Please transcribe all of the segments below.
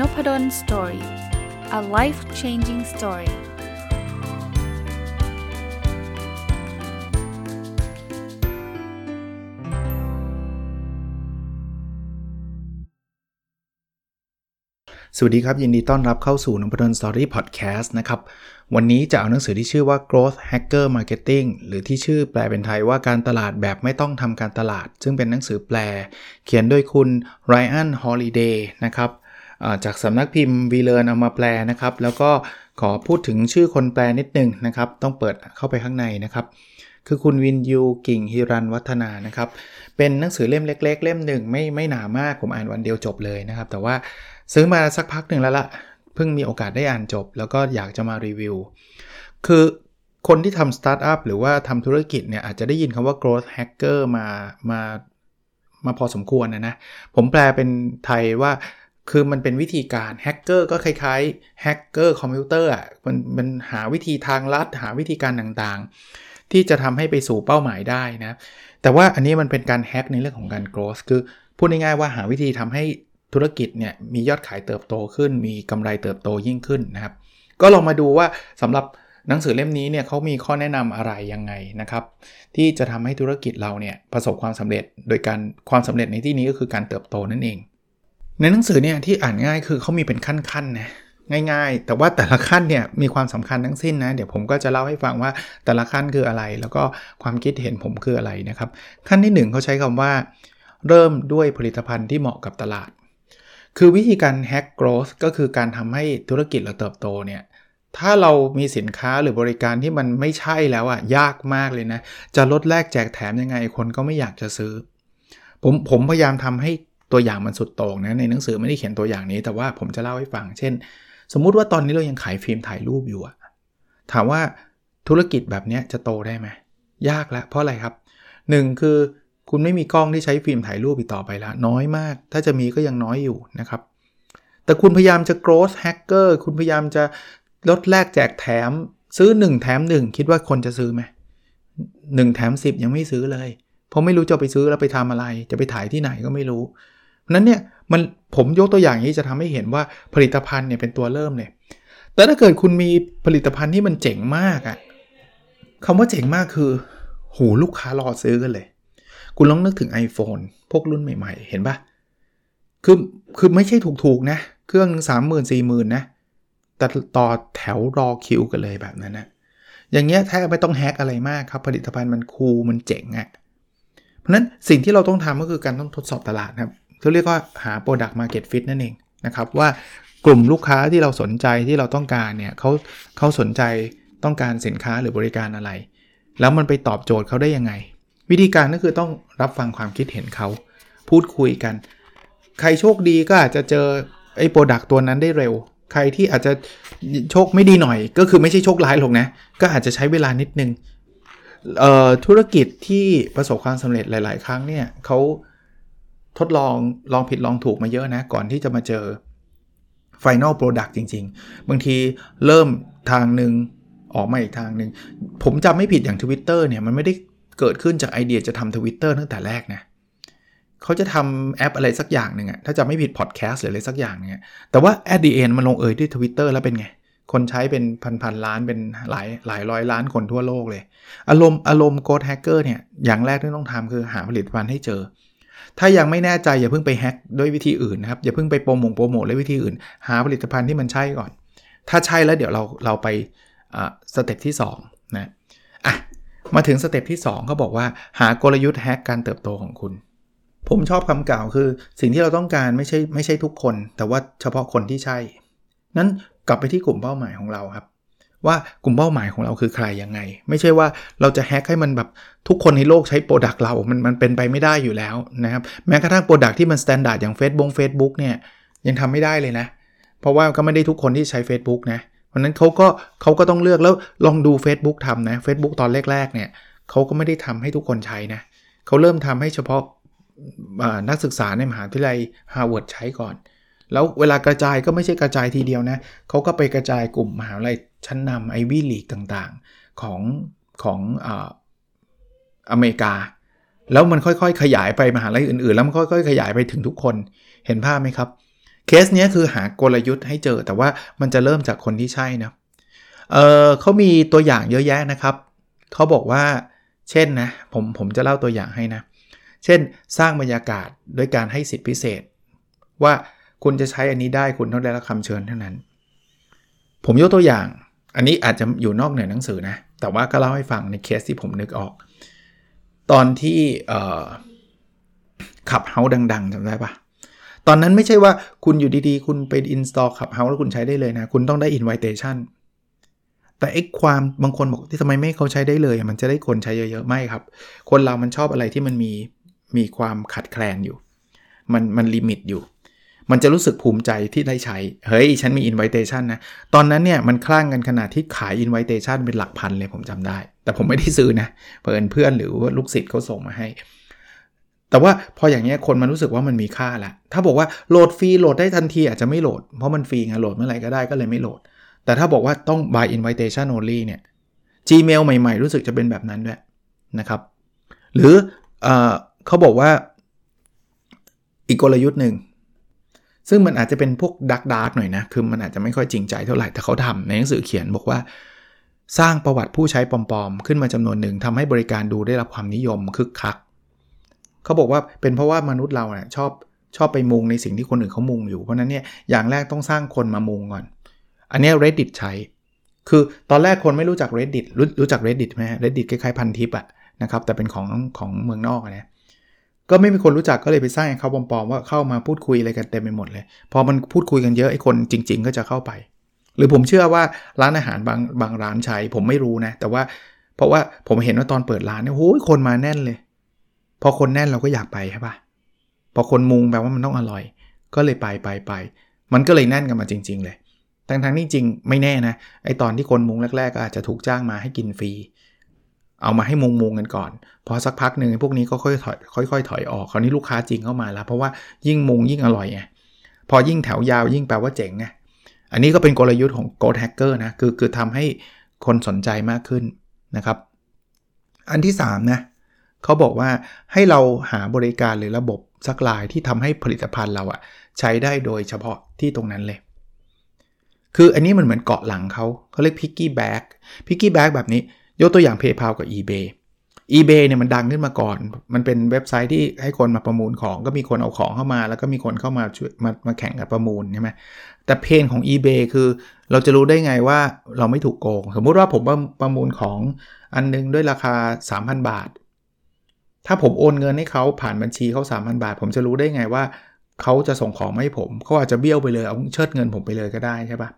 Nopadol Story a life changing story สวัสดีครับ ยินดีต้อนรับเข้าสู่นพดล story พอดแคสต์นะครับ วันนี้จะเอาหนังสือที่ชื่อว่า growth hacker marketing หรือที่ชื่อแปลเป็นไทยว่าการตลาดแบบไม่ต้องทำการตลาด ซึ่งเป็นหนังสือแปล เขียนโดยคุณ Ryan Holiday นะครับ จากสำนักพิมพ์วีเลิร์นเอามาแปลนะครับ แล้วก็ขอพูดถึงชื่อคนแปลนิดนึงนะครับ ต้องเปิดเข้าไปข้างในนะครับ คือคุณวิญญูกิ่งหิรัญวัฒนานะครับ เป็นหนังสือเล่มเล็ก ๆ เล่มหนึ่งไม่ไม่หนามากผมอ่านวันเดียวจบเลยนะครับ แต่ว่าซื้อมาสักพักหนึ่งแล้วละเพิ่งมีโอกาสได้อ่านจบ แล้วก็อยากจะมารีวิว คือคนที่ทำสตาร์ทอัพหรือว่าทำธุรกิจเนี่ยอาจจะได้ยินคำว่า growth hacker มามามาพอสมควรนะนะ ผมแปลเป็นไทยว่า คือมันเป็นวิธีการแฮกเกอร์ก็คล้ายๆแฮกเกอร์คอมพิวเตอร์อะมันมันหาวิธีทางลัดหาวิธีการต่างๆ ที่จะทำให้ไปสู่เป้าหมายได้นะ แต่ว่าอันนี้มันเป็นการแฮกในเรื่องของการ growth คือพูดง่ายๆว่าหาวิธีทำให้ธุรกิจเนี่ยมียอดขายเติบโตขึ้น มีกำไรเติบโตยิ่งขึ้นนะครับ ก็ลองมาดูว่าสำหรับหนังสือเล่มนี้เนี่ยเขามีข้อแนะนำอะไรยังไงนะครับ ที่จะทำให้ธุรกิจเราเนี่ยประสบความสำเร็จโดยการความสำเร็จในที่นี้ก็คือการเติบโตนั่นเอง ในหนังสือเนี่ยที่อ่านง่ายคือเขามีเป็นขั้นๆนะง่ายๆ แต่ว่าแต่ละขั้นเนี่ยมีความสำคัญทั้งสิ้นนะ เดี๋ยวผมก็จะเล่าให้ฟังว่าแต่ละขั้นคืออะไร แล้วก็ความคิดเห็นผมคืออะไรนะครับ ขั้นที่ 1เขาใช้คำว่า เริ่มด้วยผลิตภัณฑ์ที่เหมาะกับตลาด คือวิธีการแฮกโกรธก็คือการทำให้ธุรกิจเราเติบโตเนี่ยถ้าเรามีสินค้าหรือบริการที่มันไม่ใช่แล้วอะ่ะยากมากเลยนะ จะลดแลกแจกแถมยังไงคนก็ไม่อยากจะซื้อ ผมผมพยายามทำให้ ตัวอย่างมันสุดโต่งนะในหนังสือไม่ได้เขียนตัวอย่างนี้ แต่ว่าผมจะเล่าให้ฟัง เช่น สมมุติว่าตอนนี้เรายังขายฟิล์มถ่ายรูปอยู่อะถามว่าธุรกิจแบบนี้จะโตได้ไหมยากแล้วเพราะอะไรครับ 1 คือคุณไม่มีกล้องที่ใช้ฟิล์มถ่ายรูปอีกต่อไปแล้วน้อยมาก ถ้าจะมีก็ยังน้อยอยู่นะครับ แต่คุณพยายามจะ growth hacker คุณพยายามจะลดแลกแจกแถม ซื้อ 1 แถม 1 คิดว่าคนจะซื้อไหมหนึ่งแถม 10 ยังไม่ซื้อเลย เพราะไม่รู้จะไปซื้อแล้วไปทำอะไร จะไปถ่ายที่ไหนก็ไม่รู้ นั้นเนี่ยมันผมยกตัวอย่างนี้จะทำให้เห็นว่าผลิตภัณฑ์เนี่ยเป็นตัวเริ่มเลย แต่ถ้าเกิดคุณมีผลิตภัณฑ์ที่มันเจ๋งมากอะคำว่าเจ๋งมากคือหูลูกค้ารอซื้อกันเลย คุณลองนึกถึง iPhone พวกรุ่นใหม่ ๆ เห็นปะคือคือไม่ใช่ถูกๆนะ เครื่องสามหมื่นสี่หมื่นนะ แต่ต่อแถวรอคิวกันเลยแบบนั้นนะอย่างเงี้ยแทบไม่ต้องแฮกอะไรมากครับ ผลิตภัณฑ์มันคูลมันเจ๋งอะ่ะ เพราะนั้นสิ่งที่เราต้องทำก็คือการต้องทดสอบตลาดครับ เขาเรียกว่าหา Product Market Fit นั่นเองนะครับว่ากลุ่มลูกค้าที่เราสนใจที่เราต้องการเนี่ยเขาเขาสนใจต้องการสินค้าหรือบริการอะไร แล้วมันไปตอบโจทย์เขาได้ยังไง วิธีการก็คือต้องรับฟังความคิดเห็นเขา พูดคุยกัน ใครโชคดีก็อาจจะเจอไอ้โปรดักตัวนั้นได้เร็ว ใครที่อาจจะโชคไม่ดีหน่อย ก็คือไม่ใช่โชคร้ายหรอกนะ ก็อาจจะใช้เวลานิดนึงธุรกิจที่ประสบความสำเร็จหลาย ๆ ครั้งเนี่ยเขา ทดลองลองผิดลองถูกมาเยอะนะ ก่อนที่จะมาเจอ Final Product จริง ๆ บางทีเริ่มทางหนึ่งออกมาอีกทางหนึ่งผมจำไม่ผิดอย่าง Twitter เนี่ย มันไม่ได้เกิดขึ้นจากไอเดียจะทำทวิตเตอร์ตั้งแต่แรกนะเขาจะทำแอปอะไรสักอย่างหนึ่งอะถ้าจะไม่ผิดพอดแคสต์หรืออะไรสักอย่างเนี่ยแต่ว่า at the end มันลงเอยที่ Twitter แล้วเป็นไง คนใช้เป็นพันพันล้านเป็นหลายหลายร้อยล้านคนทั่วโลกเลย อารมณ์อารมณ์ growth hacker เนี่ยอย่างแรกที่ต้องทำคือหาผลิตภัณฑ์ให้เจอ ถ้ายังไม่แน่ใจอย่าเพิ่งไปแฮ็กด้วยวิธีอื่นนะครับอย่าเพิ่งไปโปรโมทโปรโมทด้วยวิธีอื่น หาผลิตภัณฑ์ที่มันใช่ก่อน ถ้าใช่แล้วเดี๋ยวเราเราไป step ที่2นะอะมาถึง step ที่2เขาบอกว่าหากลยุทธ์แฮ็กการเติบโตของคุณ ผมชอบคำกล่าวคือ สิ่งที่เราต้องการไม่ใช่ไม่ใช่ทุกคน แต่ว่าเฉพาะคนที่ใช่ นั้นกลับไปที่กลุ่มเป้าหมายของเราครับ ว่ากลุ่มเป้าหมายของเราคือใครยังไง ไม่ใช่ว่าเราจะแฮกให้มันแบบทุกคนในโลกใช้ product เรา มันมันเป็นไปไม่ได้อยู่แล้วนะครับ แม้กระทั่ง product ที่มัน standard อย่าง Facebook Facebook เนี่ยยังทำไม่ได้เลยนะ เพราะว่าก็ไม่ได้ทุกคนที่ใช้ Facebook นะเพราะนั้นเขาก็เขาก็ต้องเลือกแล้วลองดู Facebook ทำนะ Facebook ตอนแรกๆเนี่ยเขาก็ไม่ได้ทำให้ทุกคนใช้นะเขาเริ่มทำให้เฉพาะนักศึกษาในมหาวิทยาลัยฮาร์วาร์ดใช้ก่อน แล้วเวลากระจายก็ไม่ใช่กระจายทีเดียวนะเขาก็ไปกระจายกลุ่มมหาวิทยาลัย ชั้นนำ Ivy League ต่างๆ ของของออเมริกา แล้วมันค่อยๆ ขยายไปมหาลัยอื่นๆ แล้วมันค่อยๆ ขยายไปถึงทุกคนเห็นภาพไหมครับ เคสเนี้ยคือหากลยุทธ์ให้เจอแต่ว่ามันจะเริ่มจากคนที่ใช่นะเออเขามีตัวอย่างเยอะแยะนะครับ เขาบอกว่าเช่นนะผมผมจะเล่าตัวอย่างให้นะ เช่นสร้างบรรยากาศด้วยการให้สิทธิพิเศษ ว่าคุณจะใช้อันนี้ได้คุณต้องได้รับคำเชิญเท่านั้น ผมยกตัวอย่าง อันนี้อาจจะอยู่นอกเหนือหนังสือนะ แต่ว่าก็เล่าให้ฟังในเคสที่ผมนึกออก ตอนที่ Clubhouse ดังๆจำได้ปะตอนนั้นไม่ใช่ว่าคุณอยู่ดีๆ คุณไป install Clubhouse แล้วคุณใช้ได้เลยนะ คุณต้องได้ invitation แต่ไอ้ความบางคนบอกที่ทำไมไม่เขาใช้ได้เลย มันจะได้คนใช้เยอะๆ ไม่ครับ คนเรามันชอบอะไรที่มันมีมีความขาดแคลนอยู่ มันมัน limit อยู่ มันจะรู้สึกภูมิใจที่ได้ใช้ เฮ้ย ฉันมี invitation นะ ตอนนั้นเนี่ยมันคลั่งกันขนาดที่ขาย invitation เป็นหลักพันเลยผมจำได้ แต่ผมไม่ได้ซื้อนะ เพื่อนเพื่อนหรือว่าลูกศิษย์เขาส่งมาให้ แต่ว่าพออย่างเงี้ยคนมันรู้สึกว่ามันมีค่าละ ถ้าบอกว่าโหลดฟรีโหลดได้ทันทีอาจจะไม่โหลด เพราะมันฟรีไงโหลดเมื่อไหร่ก็ได้ก็เลยไม่โหลด แต่ถ้าบอกว่าต้อง by invitation only เนี่ย Gmail ใหม่ ๆ รู้สึกจะเป็นแบบนั้นด้วยนะครับ หรือเอเขาบอกว่าอีกกลยุทธ์หนึ่ง ซึ่งมันอาจจะเป็นพวกดักดักหน่อยนะ คือมันอาจจะไม่ค่อยจริงใจเท่าไหร่ แต่เขาทำในหนังสือเขียนบอกว่า สร้างประวัติผู้ใช้ปลอมๆ ขึ้นมาจำนวนหนึ่งทำให้บริการดูได้รับความนิยมคึกคัก เขาบอกว่าเป็นเพราะว่ามนุษย์เราเนี่ยชอบชอบไปมุงในสิ่งที่คนอื่นเขามุงอยู่ เพราะนั้นเนี่ยอย่างแรกต้องสร้างคนมามุงก่อน อันนี้ reddit ใช้ คือตอนแรกคนไม่รู้จัก reddit รู้รู้จัก reddit ไหม reddit คล้ายๆพันทิปอะนะครับ แต่เป็นของของเมืองนอกนะ ก็ไม่มีคนรู้จักก็เลยไปสร้างเขาปลอมๆว่าเข้ามาพูดคุยอะไรกันเต็มไปหมดเลย พอมันพูดคุยกันเยอะไอ้คนจริง ๆ ก็จะเข้าไป หรือผมเชื่อว่าร้านอาหารบางบางร้านใช้ ผมไม่รู้นะ แต่ว่าเพราะว่าผมเห็นว่าตอนเปิดร้านเนี่ยโอ้ยคนมาแน่นเลย พอคนแน่นเราก็อยากไปใช่ปะพอคนมุงแปลว่ามันต้องอร่อย ก็เลยไปไปไปมันก็เลยแน่นกันมาจริง ๆ เลยทั้งทั้งนี่จริงไม่แน่นะไอตอนที่คนมุงแรก ๆ ก็อาจจะถูกจ้างมาให้กินฟรี เอามาให้มงมงกันก่อน พอสักพักหนึ่งพวกนี้ก็ค่อยถอยค่อยๆถอยออกคราวนี้ลูกค้าจริงเข้ามาแล้ว เพราะว่ายิ่งมงยิ่งอร่อยไงพอยิ่งแถวยาวยิ่งแปลว่าเจ๋งไงอันนี้ก็เป็นกลยุทธ์ของ Go Hacker นะคือคือทำให้คนสนใจมากขึ้นนะครับ อันที่3นะเขาบอกว่าให้เราหาบริการหรือระบบสักลายที่ทำให้ผลิตภัณฑ์เราอะใช้ได้โดยเฉพาะที่ตรงนั้นเลย คืออันนี้มันเหมือนเกาะหลังเขาเขาเรียก piggyback piggyback แบบนี้ ยกตัวอย่าง PayPal กับ eBay eBay เนี่ยมันดังขึ้นมาก่อน มันเป็นเว็บไซต์ที่ให้คนมาประมูลของ ก็มีคนเอาของเข้ามา แล้วก็มีคนเข้ามาช่วยมามาแข่งกันประมูลใช่ไหมแต่ pain ของ eBay คือเราจะรู้ได้ไงว่าเราไม่ถูกโกง สมมุติว่าผมประมูลของอันนึงด้วยราคา 3,000 บาท ถ้าผมโอนเงินให้เขาผ่านบัญชีเขา3,000 บาท ผมจะรู้ได้ไงว่าเขาจะส่งของมาให้ผม เขาอาจจะเบี้ยวไปเลย เอาเชิดเงินผมไปเลยก็ได้ใช่ปะ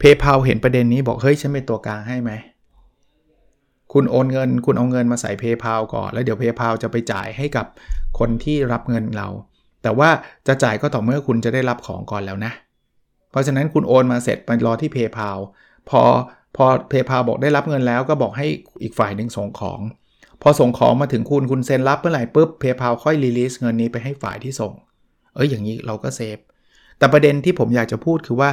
PayPal เห็นประเด็นนี้บอกเฮ้ยฉันเป็นตัวกลางให้ไหม คุณโอนเงิน คุณเอาเงินมาใส่ PayPal ก่อน แล้วเดี๋ยว PayPal จะไปจ่ายให้กับคนที่รับเงินเรา แต่ว่าจะจ่ายก็ต่อเมื่อคุณจะได้รับของก่อนแล้วนะ เพราะฉะนั้นคุณโอนมาเสร็จไปรอที่ PayPal พอพอ PayPal บอกได้รับเงินแล้วก็บอกให้อีกฝ่ายหนึ่งส่งของ พอส่งของมาถึงคุณคุณเซ็นรับเมื่อไหร่ปุ๊บ PayPal ค่อย release เงินนี้ไปให้ฝ่ายที่ส่ง เอ้ยอย่างนี้เราก็ safe แต่ประเด็นที่ผมอยากจะพูดคือว่า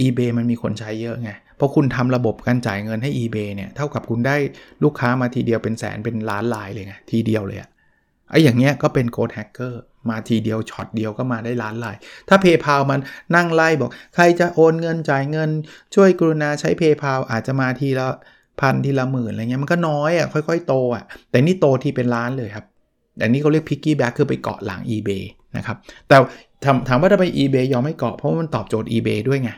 eBay มันมีคนใช้เยอะไง เพราะคุณทำระบบการจ่ายเงินให้ eBay เนี่ยเท่ากับคุณได้ลูกค้ามาทีเดียวเป็นแสนเป็นล้านรายเลยไงทีเดียวเลยอะไอ้อย่างเงี้ยก็เป็น growth hacker มาทีเดียวช็อตเดียวก็มาได้ล้านราย ถ้า PayPal มันนั่งไล่บอก ใครจะโอนเงินจ่ายเงิน ช่วยกรุณาใช้ PayPal อาจจะมาทีละพันทีละหมื่นอะไรเงี้ยมันก็น้อยอะ่ะค่อย ๆ โตอะ่ะแต่นี่โตทีเป็นล้านเลยครับแต่นี่เขาเรียกพิกกี้แบ็กคือไปเกาะหลัง eBay นะครับแต่ถามว่าทำไม eBay ยอมไม่เกาะเพราะมันตอบโจทย์ eBay ด้วยไง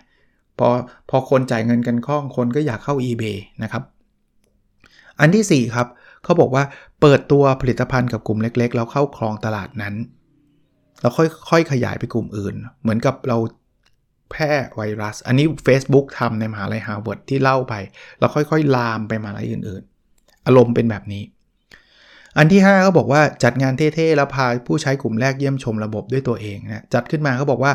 พอพอคนจ่ายเงินกันคล่องคนก็อยากเข้า eBay นะครับ อันที่ 4 ครับเขาบอกว่าเปิดตัวผลิตภัณฑ์กับกลุ่มเล็กๆ แล้วเข้าครองตลาดนั้น แล้วค่อยๆขยายไปกลุ่มอื่น เหมือนกับเราแพร่ไวรัส อันนี้ Facebook ทำในมหาลัยฮาร์วาร์ดที่เล่าไป แล้วค่อยๆ ลามไปมหาลัยอื่นๆ อารมณ์เป็นแบบนี้ อันที่5เขาบอกว่าจัดงานเท่ๆ แล้วพาผู้ใช้กลุ่มแรกเยี่ยมชมระบบด้วยตัวเองนะจัดขึ้นมาเขาบอกว่า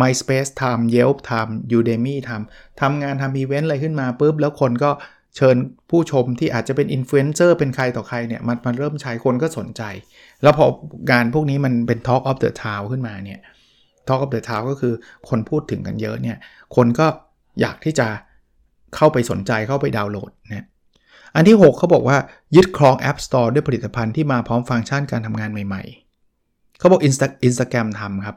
MySpace ทำ Yelp ทำ Udemy ทำทำงานทำอีเวนต์อะไรขึ้นมาปุ๊บ แล้วคนก็เชิญผู้ชมที่อาจจะเป็นอินฟลูเอนเซอร์เป็นใครต่อใครเนี่ยมันมันเริ่มใช้คนก็สนใจ แล้วพองานพวกนี้มันเป็น Talk of the Town ขึ้นมาเนี่ย Talk of the Town ก็คือคนพูดถึงกันเยอะเนี่ย คนก็อยากที่จะเข้าไปสนใจเข้าไปดาวน์โหลดนะอันที่ 6 เขาบอกว่ายึดครอง App Store ด้วยผลิตภัณฑ์ที่มาพร้อมฟังก์ชันการทำงานใหม่ ๆ เขาบอก Insta Instagram ทำครับ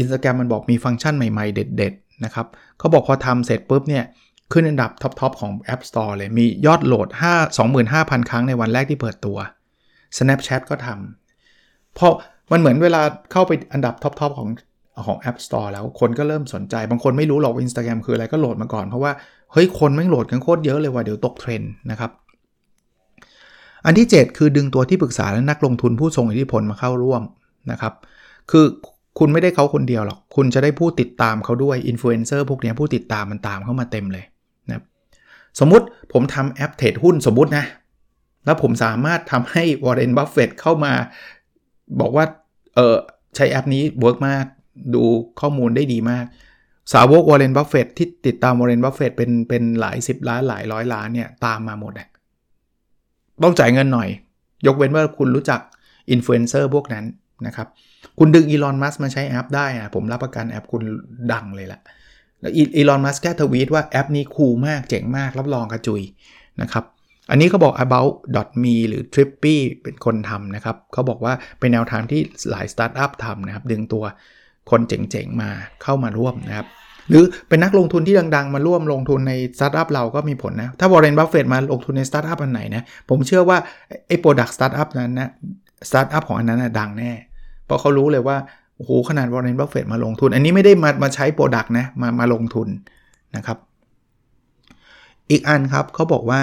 Instagram มันบอกมีฟังก์ชันใหม่ๆ เด็ดๆนะครับเขาบอกพอทำเสร็จปุ๊บเนี่ยขึ้นอันดับท็อปๆของ App Store เลย มียอดโหลด 5 25,000 ครั้งในวันแรกที่เปิดตัว Snapchat ก็ทำเพราะมันเหมือนเวลาเข้าไปอันดับท็อปๆของของ App Store แล้วคนก็เริ่มสนใจ บางคนไม่รู้หรอกว่า Instagram คืออะไรก็โหลดมาก่อนเพราะว่า เฮ้ย คนมันโหลดกันโคตรเยอะเลยว่าเดี๋ยวตกเทรนด์นะครับ อันที่ 7 คือดึงตัวที่ปรึกษาและนักลงทุนผู้ทรงอิทธิพลมาเข้าร่วมนะครับ คือ คุณไม่ได้เขาคนเดียวหรอก คุณจะได้ผู้ติดตามเขาด้วยอินฟลูเอนเซอร์พวกนี้ผู้ติดตามมันตามเข้ามาเต็มเลยนะสมมุติผมทำแอปเทรดหุ้นสมมตินะ แล้วผมสามารถทำให้วอร์เรนบัฟเฟตเข้ามา บอกว่าเออใช้แอปนี้ work มาก ดูข้อมูลได้ดีมาก สาวกวอร์เรนบัฟเฟตที่ติดตามวอร์เรนบัฟเฟตเป็นเป็นหลายสิบล้านหลายร้อยล้านเนี่ยตามมาหมดอะต้องจ่ายเงินหน่อย ยกเว้นว่าคุณรู้จักอินฟลูเอนเซอร์พวกนั้นนะครับ คุณดึงอีลอนมัสก์มาใช้แอปได้อะผมรับประกันแอปคุณดังเลยละแล้วอีลอนมัสก์แค่ทวีตว่าแอปนี้ cool มากเจ๋งมากรับรองกระจุยนะครับอันนี้เขาบอก About.me หรือ Trippy เป็นคนทำนะครับเขาบอกว่าเป็นแนวทางที่หลายสตาร์ทอัพทำนะครับดึงตัวคนเจ๋งๆมาเข้ามาร่วมนะครับหรือเป็นนักลงทุนที่ดังๆ มาร่วมลงทุนในสตาร์ทอัพเราก็มีผลนะ ถ้าวอร์เรนบัฟเฟตมาลงทุนในสตาร์ทอัพอันไหนนะ ผมเชื่อว่าไอ้ product สตาร์ทอัพนั้นนะสตาร์ทอัพของอันนั้นนะดังแน่ เพราะเขารู้เลยว่าโอ้โหขนาดวอร์เรนบัฟเฟตมาลงทุน อันนี้ไม่ได้มามาใช้ product นะมามาลงทุนนะครับ อีกอันครับเขาบอกว่า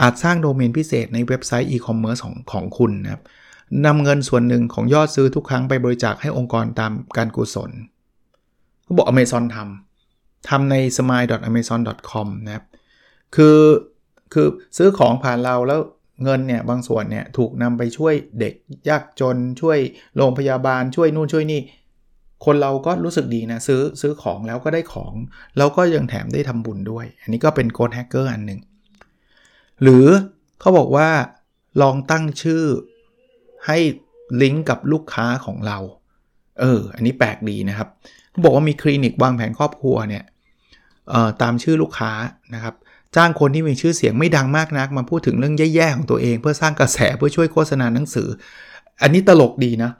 อาจสร้างโดเมนพิเศษในเว็บไซต์อีคอมเมิร์ซของของคุณนะครับนำเงินส่วนหนึ่งของยอดซื้อทุกครั้งไปบริจาคให้องค์กรตามการกุศลเขาบอก Amazon ทำทำใน smile.amazon.com นะครับคือคือซื้อของผ่านเราแล้ว เงินเนี่ยบางส่วนเนี่ยถูกนำไปช่วยเด็กยากจนช่วยโรงพยาบาลช่วยนู่นช่วยนี่ คนเราก็รู้สึกดีนะซื้อซื้อของแล้วก็ได้ของแล้วก็ยังแถมได้ทำบุญด้วย อันนี้ก็เป็นโกดแฮกเกอร์อันหนึ่งหรือเขาบอกว่าลองตั้งชื่อให้ลิงก์กับลูกค้าของเรา เออ อันนี้แปลกดีนะครับเขาบอกว่ามีคลินิกวางแผนครอบครัวเนี่ยตามชื่อลูกค้านะครับ จ้างคนที่มีชื่อเสียงไม่ดังมากนัก มาพูดถึงเรื่องแย่ๆของตัวเอง เพื่อสร้างกระแสเพื่อช่วยโฆษณาหนังสือ อันนี้ตลกดีนะ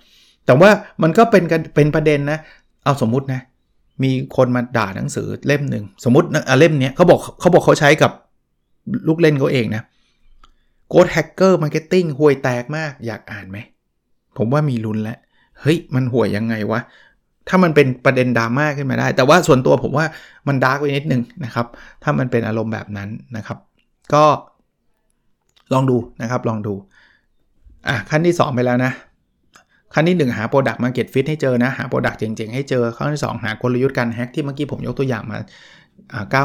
แต่ว่ามันก็เป็นเป็นประเด็นนะ เอาสมมุตินะ มีคนมาด่าหนังสือเล่มหนึ่งสมมติเล่มนี้เขาบอกเขาบอกเขาใช้กับลูกเล่นเขาเองนะ Growth Hacker Marketing ห่วยแตกมากอยากอ่านไหม ผมว่ามีลุ้นแล้วเฮ้ย มันห่วยยังไงวะ ถ้ามันเป็นประเด็นดราม่าขึ้นมาได้ แต่ว่าส่วนตัวผมว่ามันดาร์กไปนิดนึงนะครับ ถ้ามันเป็นอารมณ์แบบนั้นนะครับ ก็ลองดูนะครับ ลองดู อะขั้นที่ 2 ไปแล้วนะ ขั้นที่ 1 หา Product Market Fit ให้เจอนะ หา Product เจ๋งๆ ให้เจอ ขั้นที่ 2 หากลยุทธ์การแฮกที่เมื่อกี้ผมยกตัวอย่างมา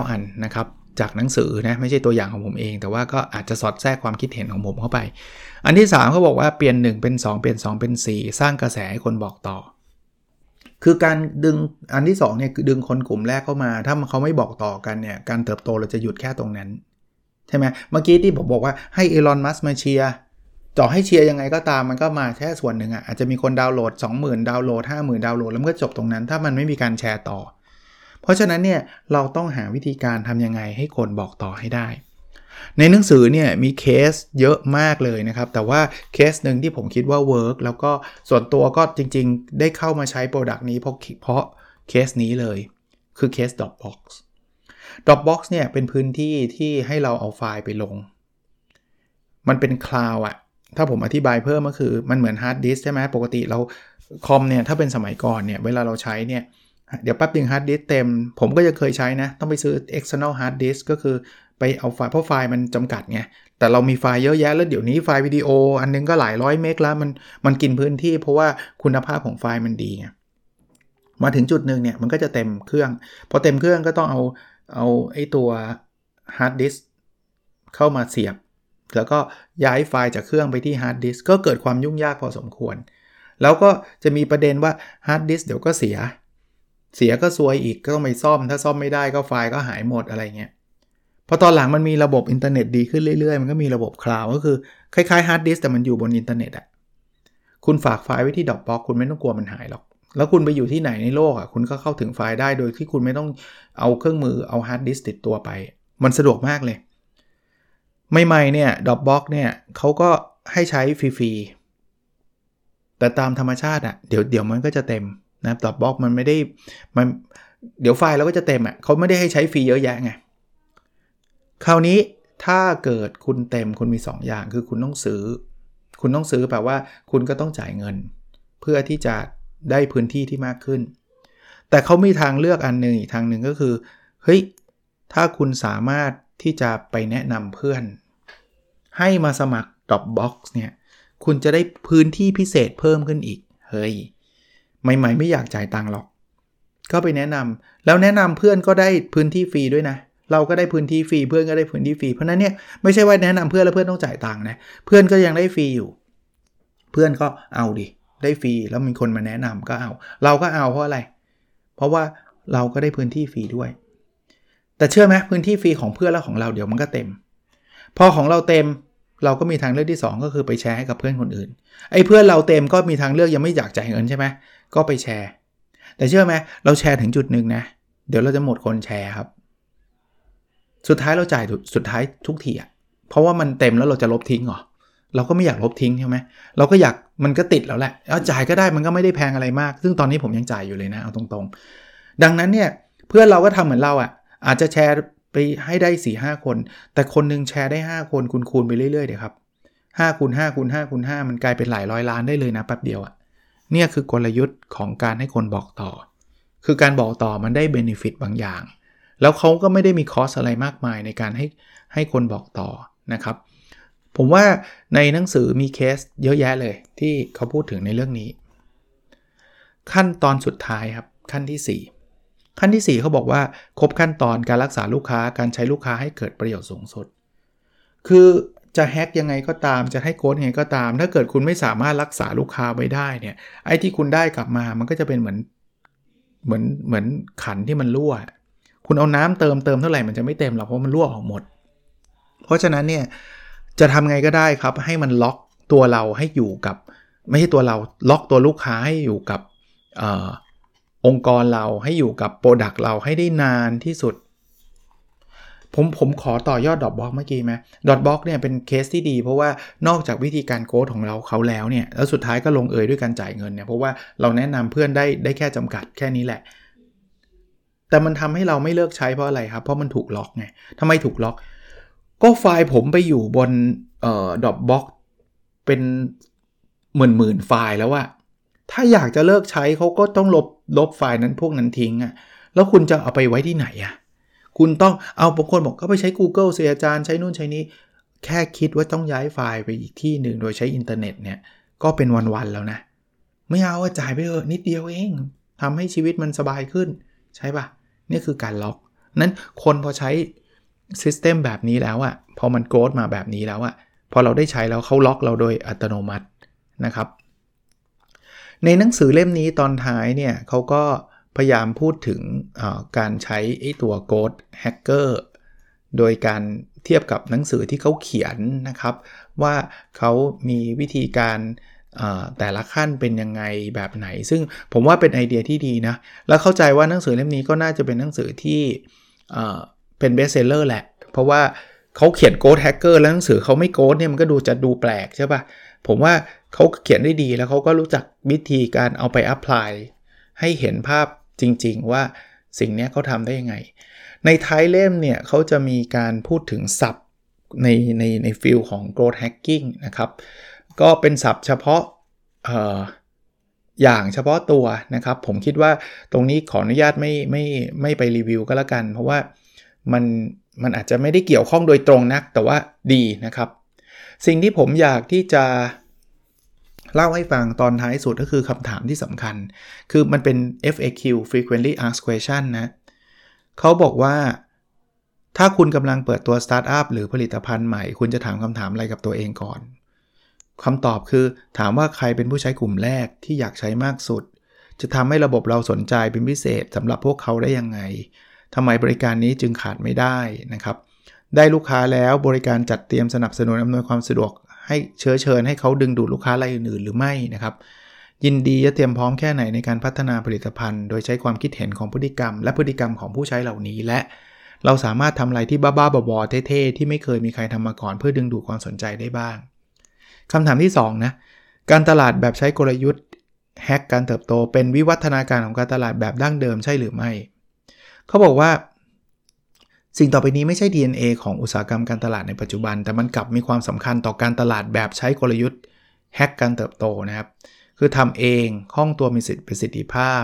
9อันนะครับ จากหนังสือนะ ไม่ใช่ตัวอย่างของผมเอง แต่ว่าก็อาจจะสอดแทรกความคิดเห็นของผมเข้าไป อันที่3เขาบอกว่าเปลี่ยน 1 เป็น 2 เปลี่ยน 2 เป็น 4 สร้างกระแสให้คนบอกต่อ คือการดึงอันที่2เนี่ยคือดึงคนกลุ่มแรกเข้ามา ถ้าเขาไม่บอกต่อกันเนี่ยการเติบโตเราจะหยุดแค่ตรงนั้นใช่ไหมเมื่อกี้ที่ผมบอกว่าให้อีลอนมัสมาเชียร์ต่อให้เชียร์ยังไงก็ตามมันก็มาแค่ส่วนหนึ่งอะอาจจะมีคนดาวน์โหลด 20,000 ดาวน์โหลด 50,000 ดาวน์โหลด แล้วมันก็จบตรงนั้น ถ้ามันไม่มีการแชร์ต่อ เพราะฉะนั้นเนี่ยเราต้องหาวิธีการทำยังไงให้คนบอกต่อให้ได้ ในหนังสือเนี่ยมีเคสเยอะมากเลยนะครับ แต่ว่าเคสหนึ่งที่ผมคิดว่า work แล้วก็ส่วนตัวก็จริงๆ ได้เข้ามาใช้ product นี้เพราะเพราะเคสนี้เลย คือเคส Dropbox Dropbox เนี่ยเป็นพื้นที่ที่ให้เราเอาไฟล์ไปลง มันเป็นคลาวด์อะถ้าผมอธิบายเพิ่มก็คือมันเหมือนฮาร์ดดิสก์ใช่ไหมปกติเราคอมเนี่ยถ้าเป็นสมัยก่อนเนี่ยเวลาเราใช้เนี่ยเดี๋ยวแป๊บนึงฮาร์ดดิสก์เต็ม ผมก็จะเคยใช้นะ ต้องไปซื้อ external hard disk ก็คือ ไปเอาไฟล์เพราะไฟล์มันจำกัดไงแต่เรามีไฟล์เยอะแยะแล้วเดี๋ยวนี้ไฟล์วิดีโอ อันนึงก็หลายร้อยเมกแล้วมันมันกินพื้นที่เพราะว่าคุณภาพของไฟล์มันดีไงมาถึงจุดหนึ่งเนี่ยมันก็จะเต็มเครื่อง พอเต็มเครื่องก็ต้องเอาเอาไอ้ตัวฮาร์ดดิสก์เข้ามาเสียบ แล้วก็ย้ายไฟล์จากเครื่องไปที่ฮาร์ดดิสก์ก็เกิดความยุ่งยากพอสมควร แล้วก็จะมีประเด็นว่าฮาร์ดดิสก์เดี๋ยวก็เสีย เสียก็ซวยอีกก็ต้องไปซ่อม ถ้าซ่อมไม่ได้ก็ไฟล์ก็หายหมดอะไรเงี้ย พอตอนหลังมันมีระบบอินเทอร์เน็ตดีขึ้นเรื่อยๆ มันก็มีระบบคลาวด์ก็คือคล้ายๆฮาร์ดดิสก์แต่มันอยู่บนอินเทอร์เน็ตอะคุณฝากไฟล์ไว้ที่ Dropbox คุณไม่ต้องกลัวมันหายหรอก แล้วคุณไปอยู่ที่ไหนในโลกอะคุณก็เข้าถึงไฟล์ได้โดยที่คุณไม่ต้องเอาเครื่องมือเอาฮาร์ดดิสก์ติดตัวไป มันสะดวกมากเลยใหม่ๆเนี่ย Dropbox เนี่ยเขาก็ให้ใช้ฟรีๆแต่ตามธรรมชาติอะ่ะเดี๋ยวเดี๋ยวมันก็จะเต็มนะ Dropbox มันไม่ได้มันเดี๋ยวไฟล์เราก็จะเต็มอะ่ะเขาไม่ได้ให้ใช้ฟรีเยอะแยะไง คราวนี้ถ้าเกิดคุณเต็มคุณมี 2 อย่างคือคุณต้องซื้อ คุณต้องซื้อแปลว่าคุณก็ต้องจ่ายเงิน เพื่อที่จะได้พื้นที่ที่มากขึ้น แต่เขามีทางเลือกอันหนึ่งอีกทางหนึ่งก็คือเฮ้ยถ้าคุณสามารถที่จะไปแนะนำเพื่อน ให้มาสมัคร Dropbox เนี่ยคุณจะได้พื้นที่พิเศษเพิ่มขึ้นอีก เฮ้ย ใหม่ ๆ ไม่อยากจ่ายตังค์หรอก ก็ไปแนะนำแล้วแนะนำเพื่อนก็ได้พื้นที่ฟรีด้วยนะ เราก็ได้พื้นที่ฟรีเพื่อนก็ได้พื้นที่ฟรีเพราะนั้นเนี่ยไม่ใช่ว่าแนะนำเพื่อนแล้วเพื่อนต้องจ่ายตังค์นะเพื่อนก็ยังได้ฟรีอยู่ เพื่อนก็เอาดิได้ฟรีแล้วมีคนมาแนะนำก็เอา เราก็เอาเพราะอะไร เพราะว่าเราก็ได้พื้นที่ฟรีด้วย แต่เชื่อไหมพื้นที่ฟรีของเพื่อนและของเราเดี๋ยวมันก็เต็ม พอของเราเต็มเราก็มีทางเลือกที่ 2 ก็คือไปแชร์ให้กับเพื่อนคนอื่นไอ้เพื่อนเราเต็มก็มีทางเลือกยังไม่อยากจ่ายเงินใช่ไหมก็ไปแชร์ แต่เชื่อไหมเราแชร์ถึงจุดหนึ่งนะเดี๋ยวเราจะหมดคนแชร์ครับ สุดท้ายเราจ่ายสุดท้ายทุกทีอะเพราะว่ามันเต็มแล้วเราจะลบทิ้งเหรอเราก็ไม่อยากลบทิ้งใช่ไหมเราก็อยากมันก็ติดแล้วแหละเอาจ่ายก็ได้มันก็ไม่ได้แพงอะไรมาก ซึ่งตอนนี้ผมยังจ่ายอยู่เลยนะเอาตรงๆ ดังนั้นเนี่ยเพื่อนเราก็ทำเหมือนเราอะ่ะ อาจจะแชร์ไปให้ได้4ี่ห้าคน แต่คนนึงแชร์ได้ 5 คนคูณคูณไปเรื่อยๆเดี๋ยวครับ5คูณ5คูณ5คูณ5มันกลายเป็นหลายร้อยล้านได้เลยนะแป๊บเดียวอะ่ะเนี่ยคือกลยุทธ์ของการให้คนบอกต่อ คือการบอกต่อมันได้เบนฟิตบางอย่าง แล้วเขาก็ไม่ได้มีคอสอะไรมากมายในการให้ให้คนบอกต่อนะครับ ผมว่าในหนังสือมีเคสเยอะแยะเลยที่เขาพูดถึงในเรื่องนี้ ขั้นตอนสุดท้ายครับขั้นที่ 4 ขั้นที่ 4เขาบอกว่าครบขั้นตอนการรักษาลูกค้าการใช้ลูกค้าให้เกิดประโยชน์สูงสุด คือจะแฮ็กยังไงก็ตามจะให้โค้ดยังไงก็ตาม ถ้าเกิดคุณไม่สามารถรักษาลูกค้าไว้ได้เนี่ยไอ้ที่คุณได้กลับมามันก็จะเป็นเหมือนเหมือนเหมือนขันที่มันรั่ว คุณเอาน้ำเติมเติมเท่าไหร่มันจะไม่เต็มหรอกเพราะมันรั่วออกหมด เพราะฉะนั้นเนี่ยจะทำไงก็ได้ครับ ให้มันล็อกตัวเราให้อยู่กับ ไม่ใช่ตัวเราล็อกตัวลูกค้าให้อยู่กับอองค์กรเราให้อยู่กับ product เราให้ได้นานที่สุด ผมผมขอต่อยอดดอทบล็อกเมื่อกี้ไหมดอทบล็อกเนี่ยเป็นเคสที่ดี เพราะว่านอกจากวิธีการ growth ของเราเขาแล้วเนี่ยแล้วสุดท้ายก็ลงเอยด้วยการจ่ายเงินเนี่ยเพราะว่าเราแนะนำเพื่อนได้ได้แค่จำกัดแค่นี้แหละ แต่มันทำให้เราไม่เลิกใช้เพราะอะไรครับ เพราะมันถูกล็อกไงทำไมถูกล็อก ก็ไฟล์ผมไปอยู่บนเอ่อดอทบล็อกเป็นหมื่นหมื่นไฟล์แล้วอะถ้าอยากจะเลิกใช้เขาก็ต้องลบลบไฟล์นั้นพวกนั้นทิ้งอะแล้วคุณจะเอาไปไว้ที่ไหนอะคุณต้องเอาบางคนบอกก็ไปใช้ Google เสียอาจารย์ใช้นู่นใช้นี้ แค่คิดว่าต้องย้ายไฟล์ไปอีกที่หนึ่งโดยใช้อินเทอร์เน็ตเนี่ยก็เป็นวันๆแล้วนะ ไม่เอาจ่ายไปเถอะนิดเดียวเองทำให้ชีวิตมันสบายขึ้น ใช่ปะ นี่คือการล็อก นั้นคนพอใช้ซิสเต็มแบบนี้แล้วอะพอมันโกรธมาแบบนี้แล้วอะพอเราได้ใช้แล้วเขาล็อกเราโดยอัตโนมัตินะครับ ในหนังสือเล่มนี้ตอนท้ายเนี่ยเขาก็พยายามพูดถึงการใช้ไอ้ตัว Ghost Hacker โดยการเทียบกับหนังสือที่เขาเขียนนะครับ ว่าเขามีวิธีการ แต่ละขั้นเป็นยังไงแบบไหน ซึ่งผมว่าเป็นไอเดียที่ดีนะ แล้วเข้าใจว่าหนังสือเล่มนี้ก็น่าจะเป็นหนังสือที่เป็น bestseller แหละ เพราะว่าเขาเขียน Growth Hacker แล้วหนังสือเขาไม่ growth เนี่ยมันก็ดูจะดูแปลกใช่ปะ่ะ ผมว่าเขาเขียนได้ดีแล้วเขาก็รู้จักวิธีการเอาไป apply ให้เห็นภาพจริง ๆ ว่าสิ่งนี้เขาทำได้ยังไง ในท้ายเล่มเนี่ยเขาจะมีการพูดถึงศัพท์ในในในฟิลของ growth hacking นะครับ ก็เป็นศัพท์เฉพาะอออย่างเฉพาะตัวนะครับ ผมคิดว่าตรงนี้ขออนุญาตไม่ไม่ไม่ไปรีวิวก็แล้วกัน เพราะว่ามันมันอาจจะไม่ได้เกี่ยวข้องโดยตรงนักแต่ว่าดีนะครับ สิ่งที่ผมอยากที่จะเล่าให้ฟังตอนท้ายสุดก็คือคำถามที่สำคัญ คือมันเป็น FAQ frequently asked question นะเขาบอกว่าถ้าคุณกำลังเปิดตัวสตาร์ทอัพหรือผลิตภัณฑ์ใหม่ คุณจะถามคำถามอะไรกับตัวเองก่อน คำตอบคือถามว่าใครเป็นผู้ใช้กลุ่มแรกที่อยากใช้มากสุด จะทำให้ระบบเราสนใจเป็นพิเศษสำหรับพวกเขาได้ยังไงทำไมบริการนี้จึงขาดไม่ได้นะครับ ได้ลูกค้าแล้วบริการจัดเตรียมสนับสนุนอำนวยความสะดวก ให้เชื้อเชิญให้เขาดึงดูดลูกค้ารายอื่นๆหรือไม่นะครับ ยินดีจะเตรียมพร้อมแค่ไหนในการพัฒนาผลิตภัณฑ์ โดยใช้ความคิดเห็นของพฤติกรรม และพฤติกรรมของผู้ใช้เหล่านี้และ เราสามารถทำอะไรที่บ้าๆบอๆเท่ๆที่ไม่เคยมีใครทำมาก่อนเพื่อดึงดูดความสนใจได้บ้าง คำถามที่2นะการตลาดแบบใช้กลยุทธ์แฮกการเติบโตเป็นวิวัฒนาการของการตลาดแบบดั้งเดิมใช่หรือไม่ เขาบอกว่า สิ่งต่อไปนี้ไม่ใช่ DNA ของอุตสาหกรรมการตลาดในปัจจุบัน แต่มันกลับมีความสำคัญต่อการตลาดแบบใช้กลยุทธ์แฮกการเติบโตนะครับ คือทำเองคล่องตัวมีสิทธิประสิทธิภาพ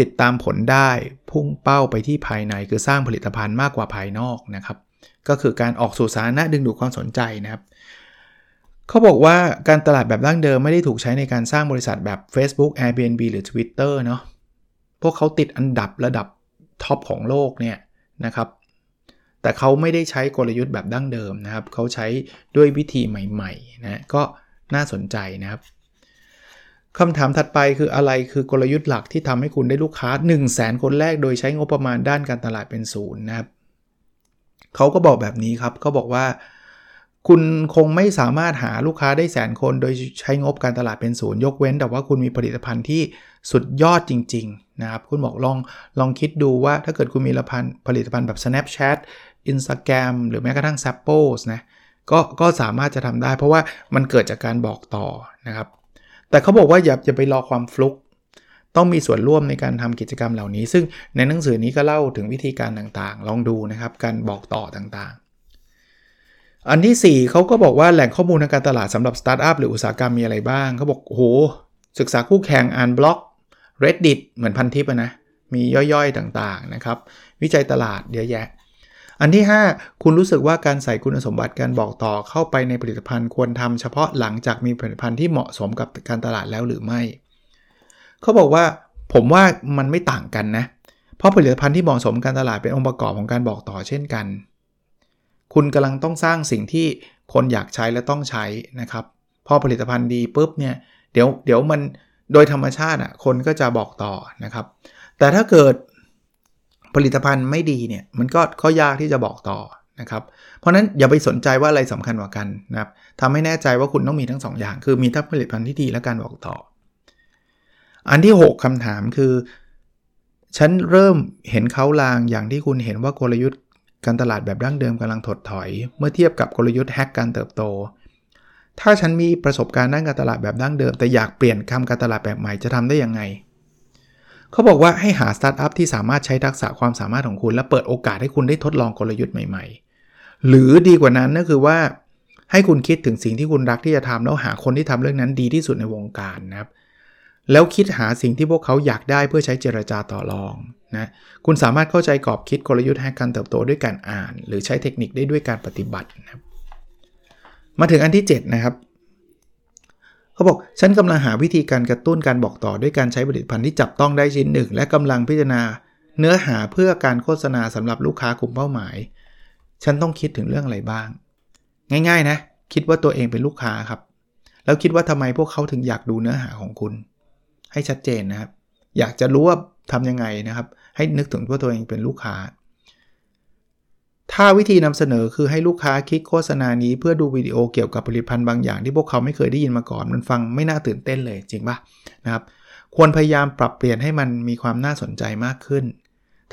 ติดตามผลได้พุ่งเป้าไปที่ภายใน คือสร้างผลิตภัณฑ์มากกว่าภายนอกนะครับ ก็คือการออกสู่สาธารณะดึงดูดความสนใจนะครับ เขาบอกว่าการตลาดแบบดั้งเดิมไม่ได้ถูกใช้ในการสร้างบริษัทแบบ Facebook Airbnb หรือ Twitter เนาะพวกเขาติดอันดับระดับท็อปของโลกเนี่ยนะครับแต่เขาไม่ได้ใช้กลยุทธ์แบบดั้งเดิมนะครับ เขาใช้ด้วยวิธีใหม่ๆนะก็น่าสนใจนะครับคำถามถัดไปคืออะไรคือกลยุทธ์หลักที่ทำให้คุณได้ลูกค้า 1 0 0 0 0แสนคนแรกโดยใช้งบประมาณด้านการตลาดเป็นศูนย์นะครับเขาก็บอกแบบนี้ครับเขาบอกว่า คุณคงไม่สามารถหาลูกค้าได้แสนคนโดยใช้งบการตลาดเป็นศูนย์ยกเว้น แต่ว่าคุณมีผลิตภัณฑ์ที่สุดยอดจริง ๆ นะครับ คุณบอกลองลองคิดดูว่าถ้าเกิดคุณมีผลิตภัณฑ์แบบ Snapchat Instagram หรือแม้กระทั่ง s a p p o s นะก็ก็สามารถจะทำได้ เพราะว่ามันเกิดจากการบอกต่อนะครับ แต่เขาบอกว่าอย่าอย่าไปรอความฟลุกต้องมีส่วนร่วมในการทำกิจกรรมเหล่านี้ ซึ่งในหนังสือนี้ก็เล่าถึงวิธีการต่างๆ ลองดูนะครับ การบอกต่อต่างๆ อันที่ 4 เขาก็บอกว่าแหล่งข้อมูลทางการตลาดสำหรับสตาร์ทอัพหรืออุตสาหกรรมมีอะไรบ้าง เขาบอกโห ศึกษาคู่แข่งอ่านบล็อก reddit เหมือนพันทิปนะ มีย่อยๆต่างๆนะครับ วิจัยตลาดเยอะแยะ อันที่ 5 คุณรู้สึกว่าการใส่คุณสมบัติการบอกต่อเข้าไปในผลิตภัณฑ์ควรทำเฉพาะหลังจากมีผลิตภัณฑ์ที่เหมาะสมกับการตลาดแล้วหรือไม่ เขาบอกว่าผมว่ามันไม่ต่างกันนะ เพราะผลิตภัณฑ์ที่เหมาะสมการตลาดเป็นองค์ประกอบของการบอกต่อเช่นกัน คุณกำลังต้องสร้างสิ่งที่คนอยากใช้และต้องใช้นะครับ พอผลิตภัณฑ์ดีปุ๊บเนี่ยเดี๋ยวเดี๋ยวมันโดยธรรมชาติอะคนก็จะบอกต่อนะครับ แต่ถ้าเกิดผลิตภัณฑ์ไม่ดีเนี่ยมันก็ข้อยากที่จะบอกต่อนะครับ เพราะนั้นอย่าไปสนใจว่าอะไรสำคัญกว่ากันนะครับทำให้แน่ใจว่าคุณต้องมีทั้ง2ออย่าง คือมีทั้งผลิตภัณฑ์ที่ดีและการบอกต่อ อันที่ 6คำถามคือ ฉันเริ่มเห็นเขาลางอย่างที่คุณเห็นว่ากลยุทธ์ การตลาดแบบดั้งเดิมกำลังถดถอย เมื่อเทียบกับกลยุทธ์แฮกการเติบโต ถ้าฉันมีประสบการณ์ด้านการตลาดแบบดั้งเดิม แต่อยากเปลี่ยนคำการตลาดแบบใหม่จะทำได้ยังไง เขาบอกว่าให้หาสตาร์ทอัพที่สามารถใช้ทักษะความสามารถของคุณ และเปิดโอกาสให้คุณได้ทดลองกลยุทธ์ใหม่ ๆ หรือดีกว่านั้นก็คือว่าให้คุณคิดถึงสิ่งที่คุณรักที่จะทำแล้วหาคนที่ทำเรื่องนั้นดีที่สุดในวงการนะครับแล้วคิดหาสิ่งที่พวกเขาอยากได้เพื่อใช้เจรจาต่อรอง นะคุณสามารถเข้าใจกรอบคิดกลยุทธ์แห่งการเติบโตด้วยการอ่าน หรือใช้เทคนิคได้ด้วยการปฏิบัตินะครับมาถึงอันที่ 7 นะครับเขาบอกฉันกำลังหาวิธีการกระตุ้นการบอกต่อด้วยการใช้ผลิตภัณฑ์ที่จับต้องได้ชิ้นหนึ่ง และกำลังพิจารณาเนื้อหาเพื่อการโฆษณาสำหรับลูกค้ากลุ่มเป้าหมาย ฉันต้องคิดถึงเรื่องอะไรบ้าง ง่าย ๆ นะ คิดว่าตัวเองเป็นลูกค้าครับ แล้วคิดว่าทำไมพวกเขาถึงอยากดูเนื้อหาของคุณ ให้ชัดเจนนะครับ อยากจะรู้ว่าทำยังไงนะครับ ให้นึกถึงว่าตัวเองเป็นลูกค้า ถ้าวิธีนำเสนอคือให้ลูกค้าคลิกโฆษณานี้เพื่อดูวิดีโอเกี่ยวกับผลิตภัณฑ์บางอย่างที่พวกเขาไม่เคยได้ยินมาก่อน มันฟังไม่น่าตื่นเต้นเลยจริงปะนะครับ ควรพยายามปรับเปลี่ยนให้มันมีความน่าสนใจมากขึ้น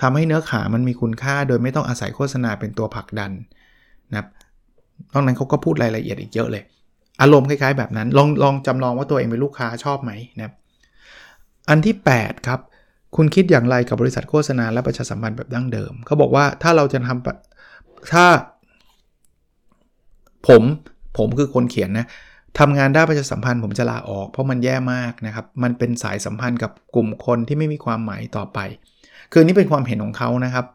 ทำให้เนื้อขามันมีคุณค่า โดยไม่ต้องอาศัยโฆษณาเป็นตัวผลักดันนะครับนอกนั้นเขาก็พูดรายละเอียดอีกเยอะเลย อารมณ์คล้ายๆแบบนั้น ลองลองจำลองว่าตัวเองเป็นลูกค้าชอบไหมนะครับ อันที่ 8 ครับ คุณคิดอย่างไรกับบริษัทโฆษณาและประชาสัมพันธ์แบบดั้งเดิม เขาบอกว่าถ้าเราจะทำถ้า ผมผมคือคนเขียนนะทำงานด้านประชาสัมพันธ์ผมจะลาออกเพราะมันแย่มากนะครับ มันเป็นสายสัมพันธ์กับกลุ่มคนที่ไม่มีความหมายต่อไป คือนี่เป็นความเห็นของเขานะครับ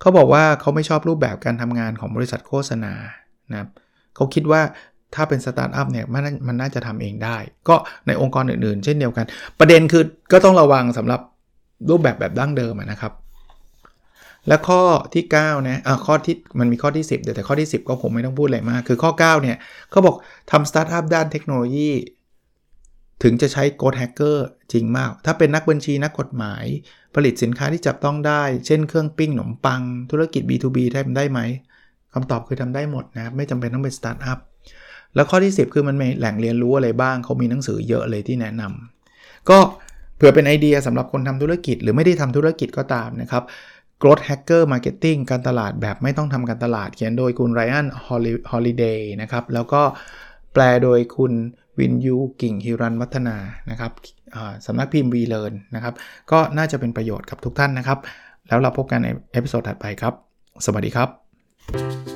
เขาบอกว่าเขาไม่ชอบรูปแบบการทำงานของบริษัทโฆษณานะครับเขาคิดว่าถ้าเป็นสตาร์ทอัพเนี่ยมันมันน่าจะทำเองได้ ก็ในองค์กรอื่นๆ เช่นเดียวกัน ประเด็นคือก็ต้องระวังสำหรับ รูปแบบแบบดั้งเดิมนะครับ และข้อที่9นะอะข้อที่มันมีข้อที่ 10 เดี๋ยวแต่ข้อที่ 10 ก็ผมไม่ต้องพูดอะไรมาก คือข้อ 9 เนี่ยเขาบอกทำสตาร์ทอัพด้านเทคโนโลยี ถึงจะใช้ growth hacker จริงมาก ถ้าเป็นนักบัญชีนักกฎหมาย ผลิตสินค้าที่จับต้องได้ เช่นเครื่องปิ้งขนมปัง ธุรกิจ B2B ทำได้ไหมคำตอบคือทำได้หมดนะครับไม่จำเป็นต้องเป็นสตาร์ทอัพแล้วข้อที่ 10 คือมันมีแหล่งเรียนรู้อะไรบ้างเขามีหนังสือเยอะเลยที่แนะนำก็ เผื่อเป็นไอเดียสำหรับคนทำธุรกิจ หรือไม่ได้ทำธุรกิจก็ตามนะครับ Growth Hacker Marketing การตลาดแบบไม่ต้องทำการตลาด เขียนโดยคุณ Ryan Holiday นะครับ แล้วก็แปลโดยคุณวินยูกิ่งฮิรันวัฒนานะครับสำนักพิมพ์ WeLearn นะครับ ก็น่าจะเป็นประโยชน์กับทุกท่านนะครับ แล้วเราพบกันใน episode ถัดไปครับ สวัสดีครับ